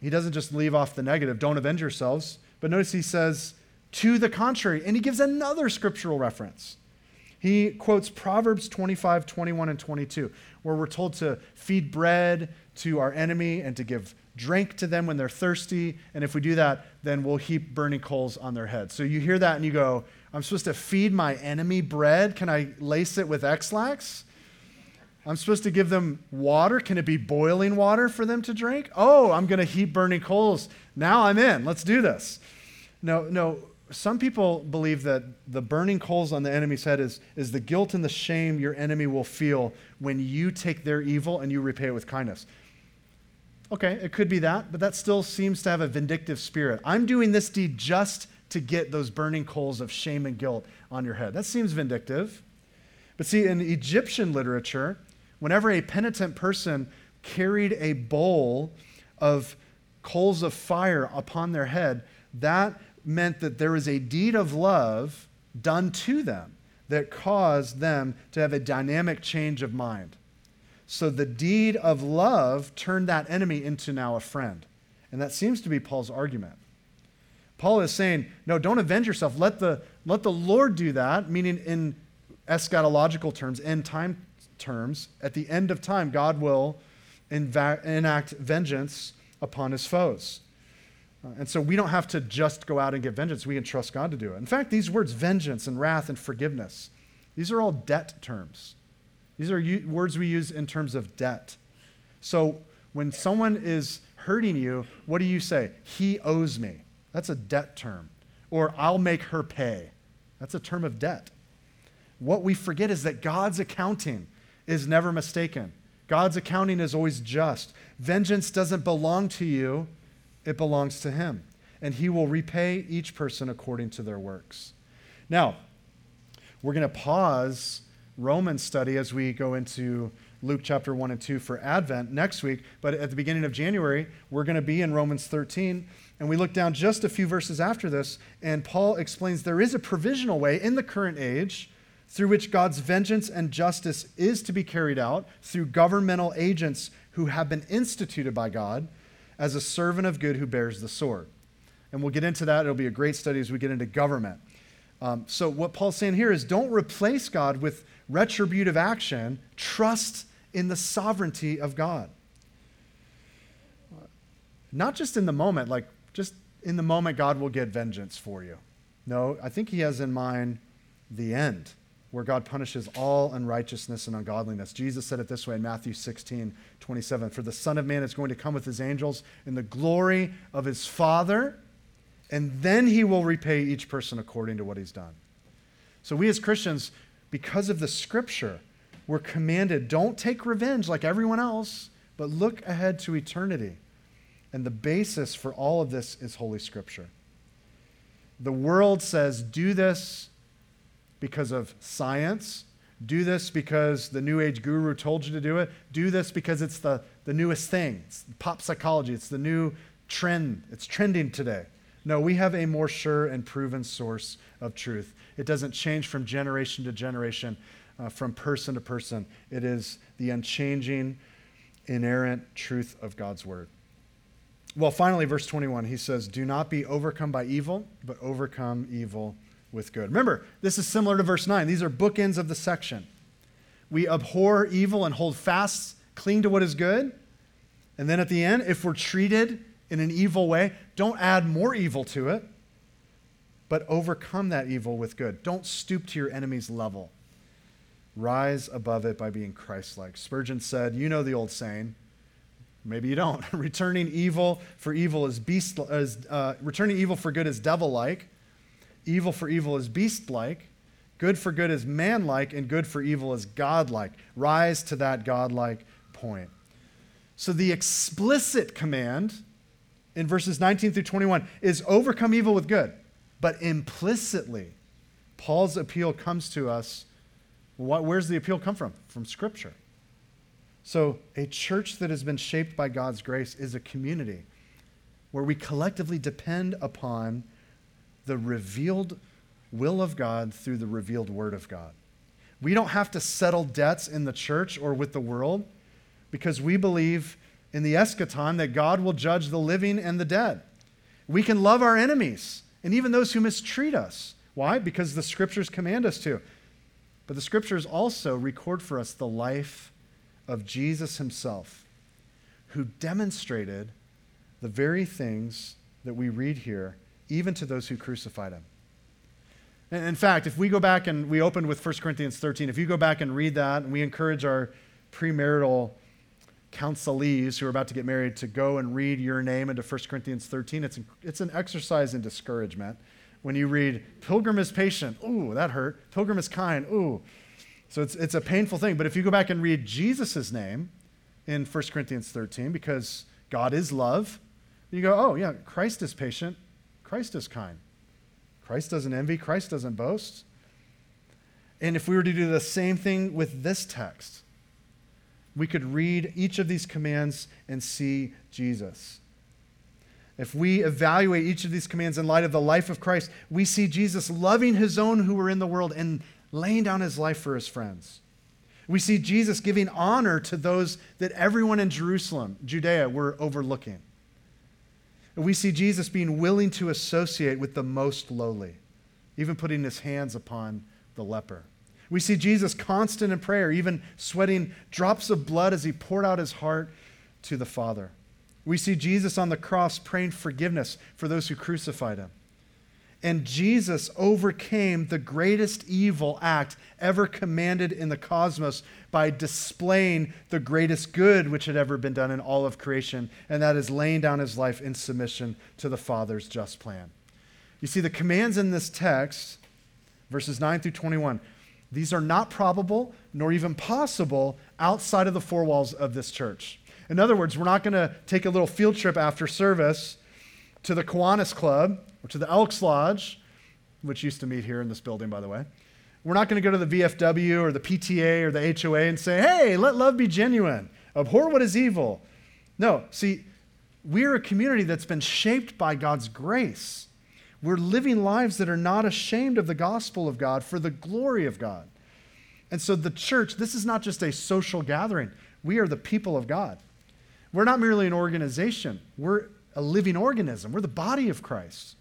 he doesn't just leave off the negative, don't avenge yourselves, but notice he says, to the contrary, and he gives another scriptural reference. He quotes Proverbs 25, 21, and 22, where we're told to feed bread to our enemy and to give drink to them when they're thirsty. And if we do that, then we'll heap burning coals on their heads. So you hear that and you go, I'm supposed to feed my enemy bread. Can I lace it with Ex-Lax? I'm supposed to give them water. Can it be boiling water for them to drink? Oh, I'm going to heap burning coals. Now I'm in. Let's do this. No, no. Some people believe that the burning coals on the enemy's head is, is the guilt and the shame your enemy will feel when you take their evil and you repay it with kindness. Okay, it could be that, but that still seems to have a vindictive spirit. I'm doing this deed just to get those burning coals of shame and guilt on your head. That seems vindictive. But see, in Egyptian literature, whenever a penitent person carried a bowl of coals of fire upon their head, that meant that there was a deed of love done to them that caused them to have a dynamic change of mind. So the deed of love turned that enemy into now a friend. And that seems to be Paul's argument. Paul is saying, no, don't avenge yourself. Let the, let the Lord do that, meaning in eschatological terms, end time terms. At the end of time, God will enact vengeance upon his foes. Uh, and so we don't have to just go out and get vengeance. We can trust God to do it. In fact, these words, vengeance and wrath and forgiveness, these are all debt terms. These are u- words we use in terms of debt. So when someone is hurting you, what do you say? He owes me. That's a debt term. Or I'll make her pay. That's a term of debt. What we forget is that God's accounting is never mistaken. God's accounting is always just. Vengeance doesn't belong to you, it belongs to Him. And He will repay each person according to their works. Now, we're going to pause Romans study as we go into Luke chapter 1 and 2 for Advent next week. But at the beginning of January, we're going to be in Romans 13. And we look down just a few verses after this, and Paul explains there is a provisional way in the current age through which God's vengeance and justice is to be carried out through governmental agents who have been instituted by God as a servant of good who bears the sword. And we'll get into that. It'll be a great study as we get into government. Um, so, what Paul's saying here is don't replace God with retributive action, trust in the sovereignty of God. Not just in the moment, like just in the moment, God will get vengeance for you. No, I think he has in mind the end where God punishes all unrighteousness and ungodliness. Jesus said it this way in Matthew 16, 27 For the Son of Man is going to come with his angels in the glory of his Father, and then he will repay each person according to what he's done. So, we as Christians, because of the scripture, we're commanded don't take revenge like everyone else, but look ahead to eternity. And the basis for all of this is Holy Scripture. The world says, do this because of science. Do this because the New Age guru told you to do it. Do this because it's the, the newest thing. It's pop psychology. It's the new trend. It's trending today. No, we have a more sure and proven source of truth. It doesn't change from generation to generation, uh, from person to person. It is the unchanging, inerrant truth of God's word. Well, finally, verse 21, he says, Do not be overcome by evil, but overcome evil with good. Remember, this is similar to verse 9. These are bookends of the section. We abhor evil and hold fast, cling to what is good. And then at the end, if we're treated in an evil way, don't add more evil to it, but overcome that evil with good. Don't stoop to your enemy's level. Rise above it by being Christ like. Spurgeon said, You know the old saying. Maybe you don't. returning evil for evil is beast, as, uh, returning evil for good is devil like. Evil for evil is beast like. Good for good is man like, and good for evil is God like. Rise to that God like point. So the explicit command in verses 19 through 21 is overcome evil with good. But implicitly, Paul's appeal comes to us. What, where's the appeal come from? From Scripture. So, a church that has been shaped by God's grace is a community where we collectively depend upon the revealed will of God through the revealed word of God. We don't have to settle debts in the church or with the world because we believe in the eschaton that God will judge the living and the dead. We can love our enemies and even those who mistreat us. Why? Because the scriptures command us to. But the scriptures also record for us the life of Jesus himself, who demonstrated the very things that we read here even to those who crucified him. In fact, if we go back and we opened with 1 Corinthians 13, if you go back and read that, and we encourage our premarital counselees who are about to get married to go and read your name into 1 Corinthians 13, it's, it's an exercise in discouragement. When you read, Pilgrim is patient, ooh, that hurt. Pilgrim is kind, ooh. So it's, it's a painful thing. But if you go back and read Jesus' name in 1 Corinthians 13, because God is love, you go, oh, yeah, Christ is patient. Christ is kind. Christ doesn't envy, Christ doesn't boast. And if we were to do the same thing with this text, we could read each of these commands and see Jesus. If we evaluate each of these commands in light of the life of Christ, we see Jesus loving his own who were in the world and laying down his life for his friends. We see Jesus giving honor to those that everyone in Jerusalem, Judea, were overlooking. And we see Jesus being willing to associate with the most lowly, even putting his hands upon the leper. We see Jesus constant in prayer, even sweating drops of blood as he poured out his heart to the Father. We see Jesus on the cross praying forgiveness for those who crucified him. And Jesus overcame the greatest evil act ever commanded in the cosmos by displaying the greatest good which had ever been done in all of creation, and that is laying down his life in submission to the Father's just plan. You see, the commands in this text, verses 9 through 21, these are not probable nor even possible outside of the four walls of this church. In other words, we're not going to take a little field trip after service to the Kiwanis Club or to the Elks Lodge, which used to meet here in this building, by the way. We're not going to go to the VFW or the PTA or the HOA and say, hey, let love be genuine, abhor what is evil. No, see, we're a community that's been shaped by God's grace. We're living lives that are not ashamed of the gospel of God for the glory of God. And so the church, this is not just a social gathering. We are the people of God. We're not merely an organization, we're a living organism. We're the body of Christ.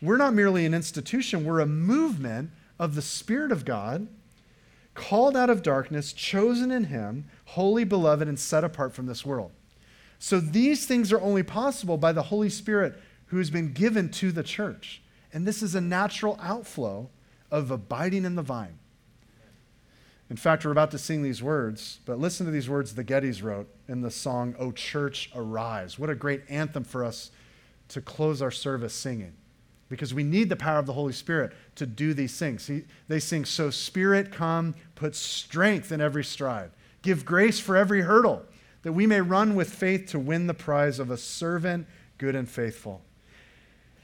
We're not merely an institution, we're a movement of the Spirit of God, called out of darkness, chosen in Him, holy, beloved, and set apart from this world. So these things are only possible by the Holy Spirit who has been given to the church. And this is a natural outflow of abiding in the vine. In fact, we're about to sing these words, but listen to these words the Gettys wrote in the song, O Church, Arise. What a great anthem for us to close our service singing, because we need the power of the Holy Spirit to do these things. He, they sing, So, Spirit, come, put strength in every stride, give grace for every hurdle, that we may run with faith to win the prize of a servant, good and faithful.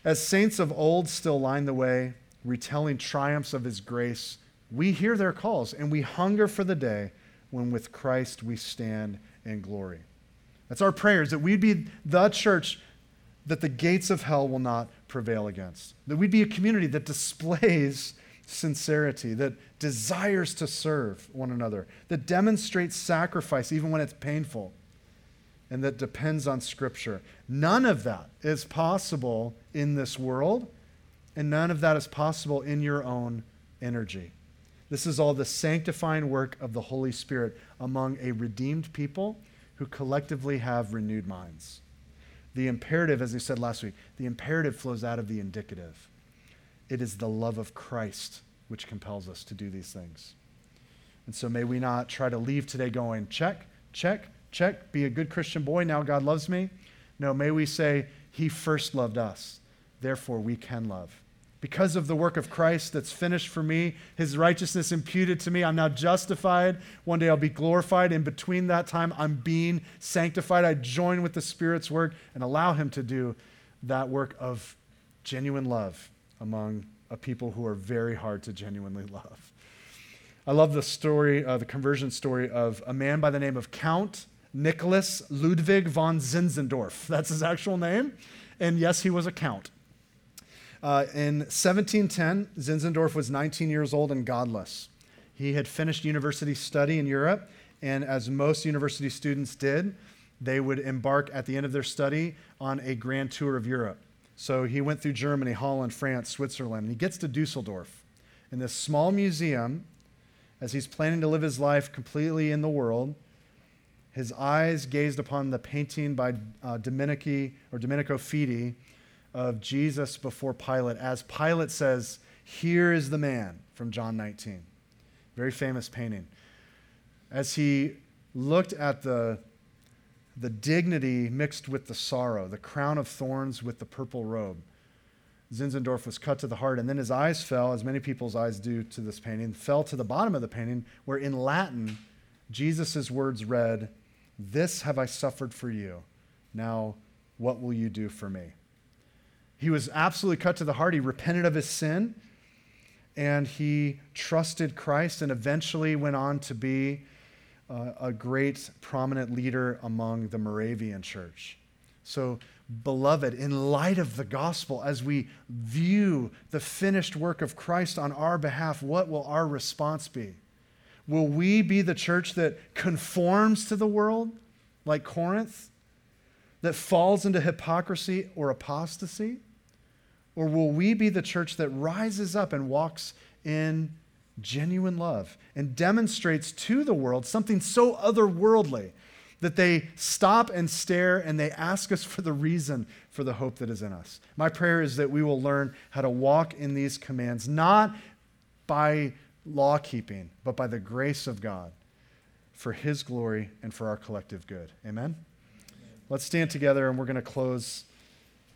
As saints of old still line the way, retelling triumphs of his grace, we hear their calls and we hunger for the day when with Christ we stand in glory. That's our prayers that we'd be the church that the gates of hell will not prevail against. That we'd be a community that displays sincerity, that desires to serve one another, that demonstrates sacrifice even when it's painful, and that depends on Scripture. None of that is possible in this world, and none of that is possible in your own energy. This is all the sanctifying work of the Holy Spirit among a redeemed people who collectively have renewed minds. The imperative, as I said last week, the imperative flows out of the indicative. It is the love of Christ which compels us to do these things. And so may we not try to leave today going, check, check, check, be a good Christian boy, now God loves me. No, may we say, He first loved us, therefore we can love because of the work of Christ that's finished for me, his righteousness imputed to me. I'm now justified. One day I'll be glorified. In between that time, I'm being sanctified. I join with the Spirit's work and allow him to do that work of genuine love among a people who are very hard to genuinely love. I love the story, uh, the conversion story of a man by the name of Count Nicholas Ludwig von Zinzendorf. That's his actual name. And yes, he was a count. Uh, in 1710, Zinzendorf was 19 years old and godless. He had finished university study in Europe, and as most university students did, they would embark at the end of their study on a grand tour of Europe. So he went through Germany, Holland, France, Switzerland, and he gets to Dusseldorf. In this small museum, as he's planning to live his life completely in the world, his eyes gazed upon the painting by uh, or Domenico Fetti of Jesus before Pilate as Pilate says, Here is the man from John 19. Very famous painting. As he looked at the, the dignity mixed with the sorrow, the crown of thorns with the purple robe, Zinzendorf was cut to the heart, and then his eyes fell, as many people's eyes do to this painting, fell to the bottom of the painting, where in Latin, Jesus' words read, This have I suffered for you. Now, what will you do for me? He was absolutely cut to the heart. He repented of his sin and he trusted Christ and eventually went on to be uh, a great prominent leader among the Moravian church. So, beloved, in light of the gospel, as we view the finished work of Christ on our behalf, what will our response be? Will we be the church that conforms to the world, like Corinth, that falls into hypocrisy or apostasy? Or will we be the church that rises up and walks in genuine love and demonstrates to the world something so otherworldly that they stop and stare and they ask us for the reason for the hope that is in us. My prayer is that we will learn how to walk in these commands, not by law keeping, but by the grace of God for His glory and for our collective good. Amen? Let's stand together and we're going to close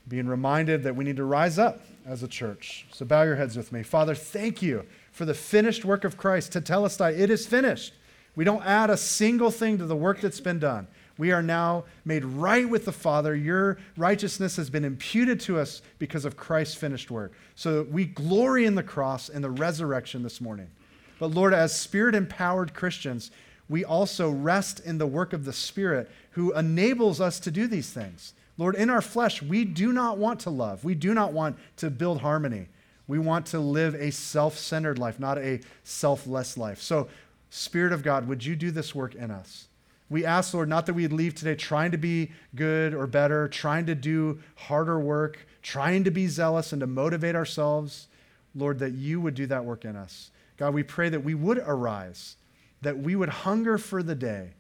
being reminded that we need to rise up as a church. So bow your heads with me. Father, thank you for the finished work of Christ. to tell us, Tetelestai, it is finished. We don't add a single thing to the work that's been done. We are now made right with the Father. Your righteousness has been imputed to us because of Christ's finished work. So we glory in the cross and the resurrection this morning. But Lord, as spirit empowered Christians, we also rest in the work of the Spirit who enables us to do these things. Lord, in our flesh, we do not want to love. We do not want to build harmony. We want to live a self centered life, not a selfless life. So, Spirit of God, would you do this work in us? We ask, Lord, not that we would leave today trying to be good or better, trying to do harder work, trying to be zealous and to motivate ourselves. Lord, that you would do that work in us. God, we pray that we would arise, that we would hunger for the day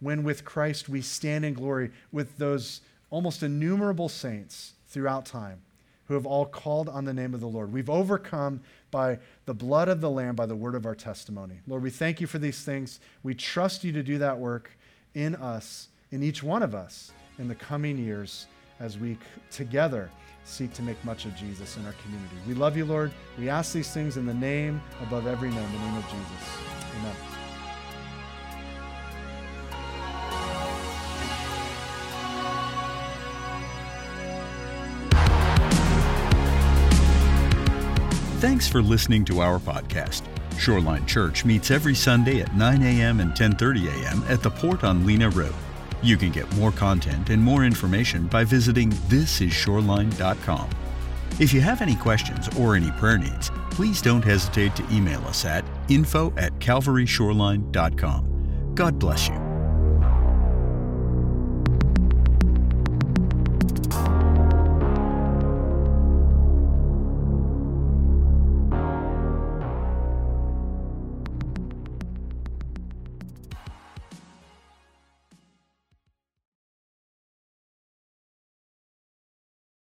when with Christ we stand in glory with those almost innumerable saints throughout time who have all called on the name of the Lord. We've overcome by the blood of the Lamb, by the word of our testimony. Lord, we thank you for these things. We trust you to do that work in us, in each one of us, in the coming years as we together seek to make much of Jesus in our community. We love you, Lord. We ask these things in the name above every name, the name of Jesus. Amen. Thanks for listening to our podcast. Shoreline Church meets every Sunday at 9 a.m. and 10:30 a.m. at the Port on Lena Road. You can get more content and more information by visiting thisisshoreline.com. If you have any questions or any prayer needs, please don't hesitate to email us at info at calvaryshoreline.com. God bless you.